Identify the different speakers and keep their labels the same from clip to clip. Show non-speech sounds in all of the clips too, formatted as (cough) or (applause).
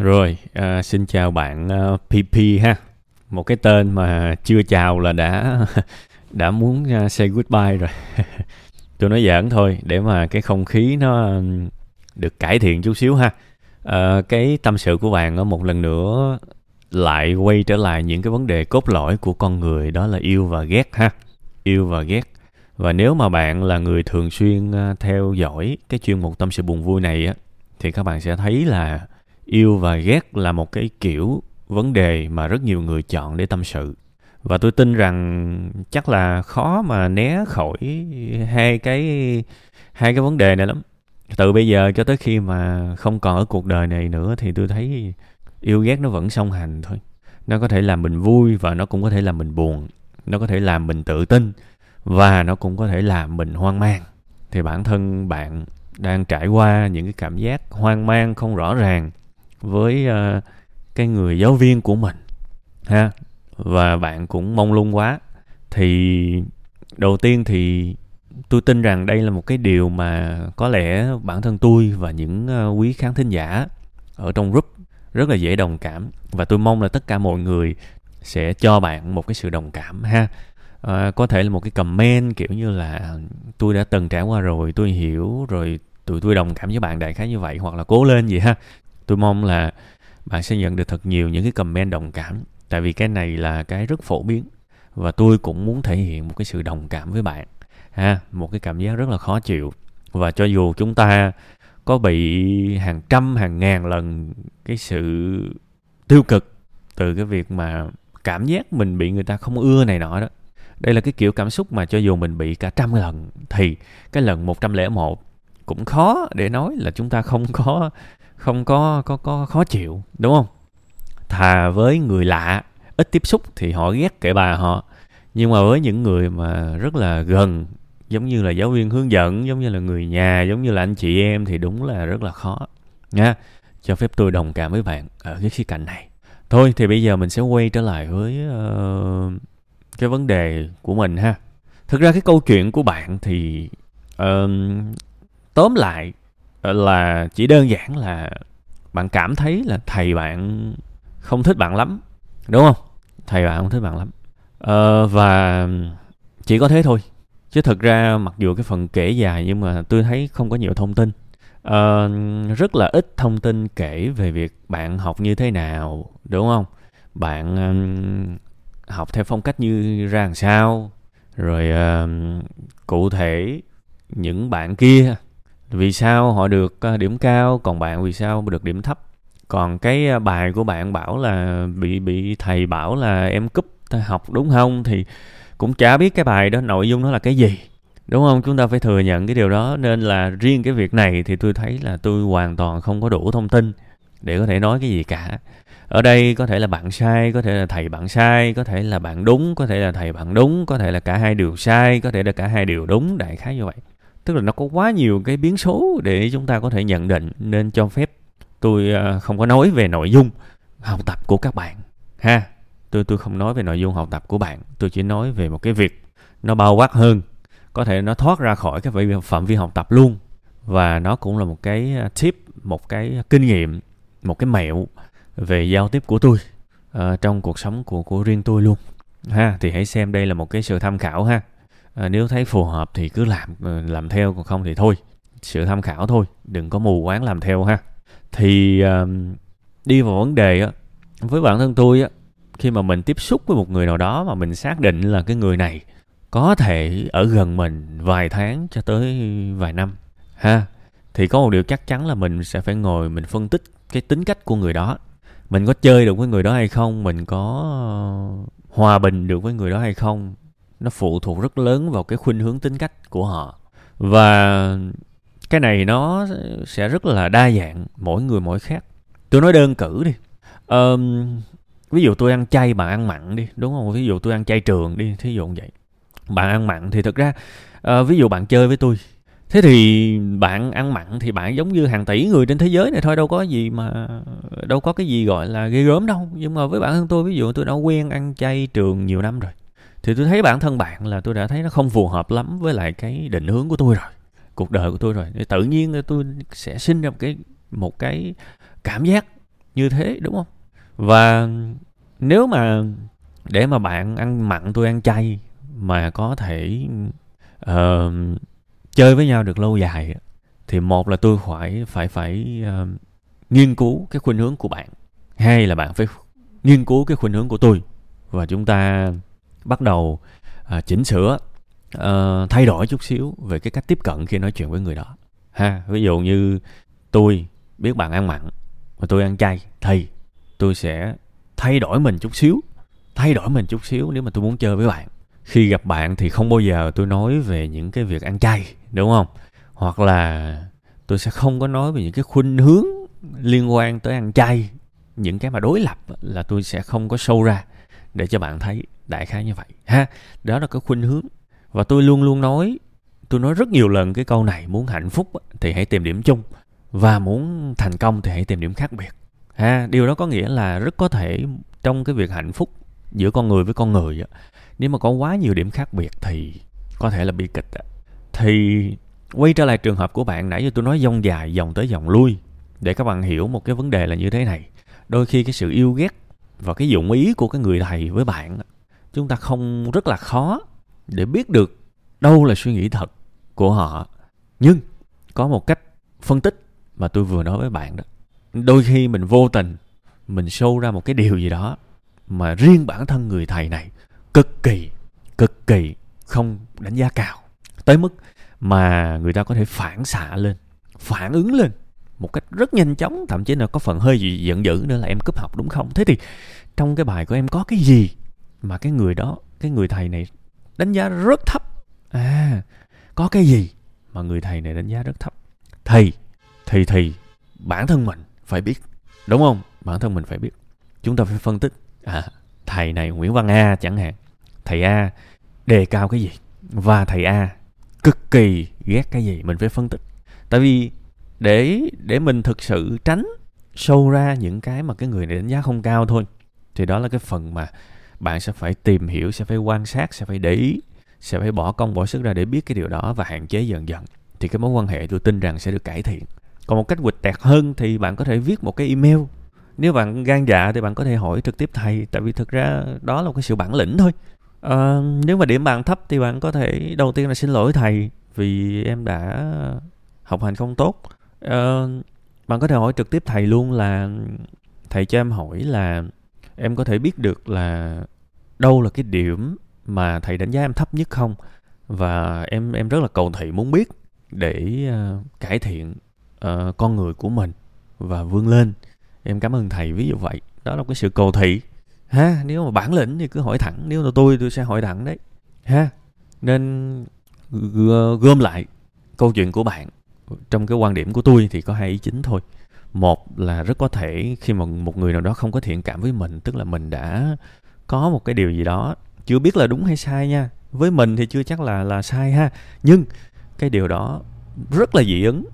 Speaker 1: Rồi, à, xin chào bạn à, uh, PP ha. Một cái tên mà chưa chào là đã (laughs) đã muốn uh, say goodbye rồi. (laughs) Tôi nói giỡn thôi để mà cái không khí nó được cải thiện chút xíu ha. À, cái tâm sự của bạn một lần nữa lại quay trở lại những cái vấn đề cốt lõi của con người đó là yêu và ghét ha. Yêu và ghét. Và nếu mà bạn là người thường xuyên à, theo dõi cái chuyên mục tâm sự buồn vui này á thì các bạn sẽ thấy là yêu và ghét là một cái kiểu vấn đề mà rất nhiều người chọn để tâm sự. Và tôi tin rằng chắc là khó mà né khỏi hai cái hai cái vấn đề này lắm. Từ bây giờ cho tới khi mà không còn ở cuộc đời này nữa thì tôi thấy yêu ghét nó vẫn song hành thôi. Nó có thể làm mình vui và nó cũng có thể làm mình buồn. Nó có thể làm mình tự tin và nó cũng có thể làm mình hoang mang. Thì bản thân bạn đang trải qua những cái cảm giác hoang mang không rõ ràng với uh, cái người giáo viên của mình ha? Và bạn cũng mong lung quá. Thì đầu tiên thì tôi tin rằng đây là một cái điều mà có lẽ bản thân tôi và những uh, quý khán thính giả ở trong group rất là dễ đồng cảm. Và tôi mong là tất cả mọi người sẽ cho bạn một cái sự đồng cảm ha? À, có thể là một cái comment kiểu như là tôi đã từng trải qua rồi tôi hiểu rồi tụi tôi đồng cảm với bạn đại khái như vậy hoặc là cố lên gì ha? Tôi mong là bạn sẽ nhận được thật nhiều những cái comment đồng cảm. Tại vì cái này là cái rất phổ biến và tôi cũng muốn thể hiện một cái sự đồng cảm với bạn. Ha, một cái cảm giác rất là khó chịu. Và cho dù chúng ta có bị hàng trăm, hàng ngàn lần cái sự tiêu cực từ cái việc mà cảm giác mình bị người ta không ưa này nọ đó, đây là cái kiểu cảm xúc mà cho dù mình bị cả trăm lần thì cái lần 101 cũng khó để nói là chúng ta không có không có có có khó chịu đúng không? Thà với người lạ ít tiếp xúc thì họ ghét kệ bà họ. Nhưng mà với những người mà rất là gần giống như là giáo viên hướng dẫn giống như là người nhà giống như là anh chị em thì đúng là rất là khó nha. Cho phép tôi đồng cảm với bạn ở cái khía cạnh này. Thôi thì bây giờ mình sẽ quay trở lại với uh, cái vấn đề của mình ha. Thực ra cái câu chuyện của bạn thì uh, tóm lại Ờ, là chỉ đơn giản là bạn cảm thấy là thầy bạn không thích bạn lắm đúng không? Thầy bạn không thích bạn lắm. Ờ, và chỉ có thế thôi. Chứ thực ra mặc dù cái phần kể dài nhưng mà tôi thấy không có nhiều thông tin. Ờ, rất là ít thông tin kể về việc bạn học như thế nào đúng không? Bạn um, học theo phong cách như ra làm sao rồi um, cụ thể những bạn kia vì sao họ được ờ, điểm cao, còn bạn vì sao được điểm thấp? Còn cái ờ, bài của bạn bảo là bị bị thầy bảo là em cúp học đúng không? Thì cũng chả biết cái bài đó, nội dung nó là cái gì, đúng không? Chúng ta phải thừa nhận cái điều đó. Nên là riêng cái việc này thì tôi thấy là tôi hoàn toàn không có đủ thông tin để có thể nói cái gì cả. Ở đây có thể là bạn sai, có thể là thầy bạn sai, có thể là bạn đúng, có thể là thầy bạn đúng, có thể là cả hai đều sai, có thể là cả hai đều đúng, đại khái như vậy tức là nó có quá nhiều cái biến số để chúng ta có thể nhận định. Nên cho phép tôi à, không có nói về nội dung học tập của các bạn. Ha tôi tôi không nói về nội dung học tập của bạn. Tôi chỉ nói về một cái việc nó bao quát hơn. Có thể nó thoát ra khỏi cái phạm vi học tập luôn. Và nó cũng là một cái tip một cái kinh nghiệm một cái mẹo về giao tiếp của tôi uh, trong cuộc sống của của riêng tôi luôn. Ha thì hãy xem đây là một cái sự tham khảo ha à, nếu thấy phù hợp thì cứ làm ờ, làm theo còn không thì thôi sự tham khảo thôi đừng có mù quáng làm theo ha. Thì à, đi vào vấn đề á với bản thân tôi á khi mà mình tiếp xúc với một người nào đó mà mình xác định là cái người này có thể ở gần mình vài tháng cho tới vài năm ha thì có một điều chắc chắn là mình sẽ phải ngồi mình phân tích cái tính cách của người đó. Mình có chơi được với người đó hay không? Mình có ờ, hòa bình được với người đó hay không? Nó phụ thuộc rất lớn vào cái khuynh hướng tính cách của họ. Và cái này nó sẽ rất là đa dạng mỗi người mỗi khác. Tôi nói đơn cử đi. Um, ví dụ tôi ăn chay bạn ăn mặn đi đúng không? Ví dụ tôi ăn chay trường đi thí dụ vậy. Bạn ăn mặn thì thực ra uh, ví dụ bạn chơi với tôi thế thì bạn ăn mặn thì bạn giống như hàng tỷ người trên thế giới này thôi đâu có gì mà đâu có cái gì gọi là ghê gớm đâu. Nhưng mà với bản thân tôi ví dụ tôi đã quen ăn chay trường nhiều năm rồi thì tôi thấy bản thân bạn là tôi đã thấy nó không phù hợp lắm với lại cái định hướng của tôi rồi cuộc đời của tôi rồi. Thì tự nhiên tôi sẽ sinh ra một cái một cái cảm giác như thế đúng không? Và nếu mà để mà bạn ăn mặn tôi ăn chay mà có thể uh, chơi với nhau được lâu dài thì một là tôi phải phải phải uh, nghiên cứu cái khuynh hướng của bạn. Hai là bạn phải nghiên cứu cái khuynh hướng của tôi. Và chúng ta bắt đầu à, chỉnh sửa à, thay đổi chút xíu về cái cách tiếp cận khi nói chuyện với người đó. Ha ví dụ như tôi biết bạn ăn mặn mà tôi ăn chay thì tôi sẽ thay đổi mình chút xíu thay đổi mình chút xíu nếu mà tôi muốn chơi với bạn. Khi gặp bạn thì không bao giờ tôi nói về những cái việc ăn chay đúng không? Hoặc là tôi sẽ không có nói về những cái khuynh hướng liên quan tới ăn chay. Những cái mà đối lập là tôi sẽ không có sâu ra để cho bạn thấy đại khái như vậy. Ha, đó là cái khuynh hướng. Và tôi luôn luôn nói, tôi nói rất nhiều lần cái câu này, muốn hạnh phúc thì hãy tìm điểm chung, và muốn thành công thì hãy tìm điểm khác biệt. Ha, điều đó có nghĩa là rất có thể trong cái việc hạnh phúc giữa con người với con người nếu mà có quá nhiều điểm khác biệt thì có thể là bi kịch thì quay trở lại trường hợp của bạn, nãy giờ tôi nói dòng dài, dòng tới dòng lui, để các bạn hiểu một cái vấn đề là như thế này. Đôi khi cái sự yêu ghét và cái dụng ý của cái người thầy với bạn chúng ta không rất là khó để biết được đâu là suy nghĩ thật của họ. Nhưng có một cách phân tích mà tôi vừa nói với bạn đó. Đôi khi mình vô tình, mình sâu ra một cái điều gì đó mà riêng bản thân người thầy này cực kỳ cực kỳ không đánh giá cao. Tới mức mà người ta có thể phản xạ lên, phản ứng lên một cách rất nhanh chóng. Thậm chí là có phần hơi gì giận dữ nữa là em cúp học đúng không? Thế thì trong cái bài của em có cái gì mà cái người đó cái người thầy này đánh giá rất thấp. À có cái gì mà người thầy này đánh giá rất thấp? Thầy, thì thì bản thân mình phải biết đúng không? Bản thân mình phải biết. Chúng ta phải phân tích. À thầy này nguyễn văn a chẳng hạn. Thầy a đề cao cái gì? Và thầy a cực kỳ ghét cái gì? Mình phải phân tích. Tại vì để để mình thực sự tránh sâu ra những cái mà cái người này đánh giá không cao thôi thì đó là cái phần mà bạn sẽ phải tìm hiểu sẽ phải quan sát sẽ phải để ý sẽ phải bỏ công bỏ sức ra để biết cái điều đó và hạn chế dần dần. Thì cái mối quan hệ tôi tin rằng sẽ được cải thiện. Còn một cách quịch tẹt hơn thì bạn có thể viết một cái email. Nếu bạn gan dạ thì bạn có thể hỏi trực tiếp thầy tại vì thực ra đó là một cái sự bản lĩnh thôi. À, nếu mà điểm bạn thấp thì bạn có thể đầu tiên là xin lỗi thầy vì em đã học hành không tốt. À, bạn có thể hỏi trực tiếp thầy luôn là thầy cho em hỏi là em có thể biết được là đâu là cái điểm mà thầy đánh giá em thấp nhất không? Và em em rất là cầu thị muốn biết để uh, cải thiện uh, con người của mình và vươn lên. Em cảm ơn thầy ví dụ vậy. Đó là cái sự cầu thị. Ha nếu mà bản lĩnh thì cứ hỏi thẳng. Nếu là tôi tôi sẽ hỏi thẳng đấy. Ha nên gom lại câu chuyện của bạn trong cái quan điểm của tôi thì có hai ý chính thôi một là rất có thể khi mà một người nào đó không có thiện cảm với mình tức là mình đã có một cái điều gì đó chưa biết là đúng hay sai nha. Với mình thì chưa chắc là là sai ha. Nhưng cái điều đó rất là dị ứng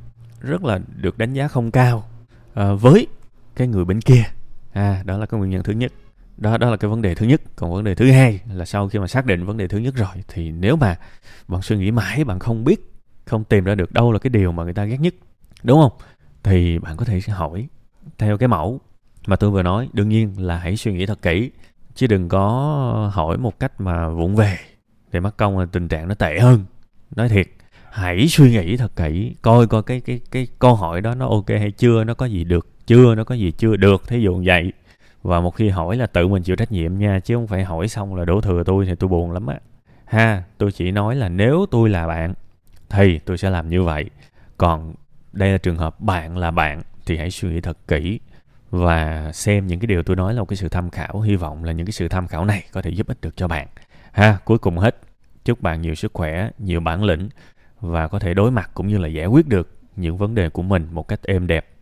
Speaker 1: rất là được đánh giá không cao à, với cái người bên kia. À đó là cái nguyên nhân thứ nhất. Đó đó là cái vấn đề thứ nhất. Còn vấn đề thứ hai là sau khi mà xác định vấn đề thứ nhất rồi thì nếu mà bạn suy nghĩ mãi bạn không biết không tìm ra được đâu là cái điều mà người ta ghét nhất đúng không? Thì bạn có thể hỏi theo cái mẫu mà tôi vừa nói. Đương nhiên là hãy suy nghĩ thật kỹ, chứ đừng có hỏi một cách mà vụng về. Để mất công là tình trạng nó tệ hơn. Nói thiệt, hãy suy nghĩ thật kỹ, coi coi cái cái cái câu hỏi đó nó ok hay chưa, nó có gì được chưa, nó có gì chưa được, thí dụ vậy. Và một khi hỏi là tự mình chịu trách nhiệm nha, chứ không phải hỏi xong là đổ thừa tôi thì tôi buồn lắm á. Ha, tôi chỉ nói là nếu tôi là bạn thì tôi sẽ làm như vậy. Còn đây là trường hợp bạn là bạn thì hãy suy nghĩ thật kỹ và xem những cái điều tôi nói là một cái sự tham khảo. Hy vọng là những cái sự tham khảo này có thể giúp ích được cho bạn. Ha, cuối cùng hết. Chúc bạn nhiều sức khỏe, nhiều bản lĩnh và có thể đối mặt cũng như là giải quyết được những vấn đề của mình một cách êm đẹp.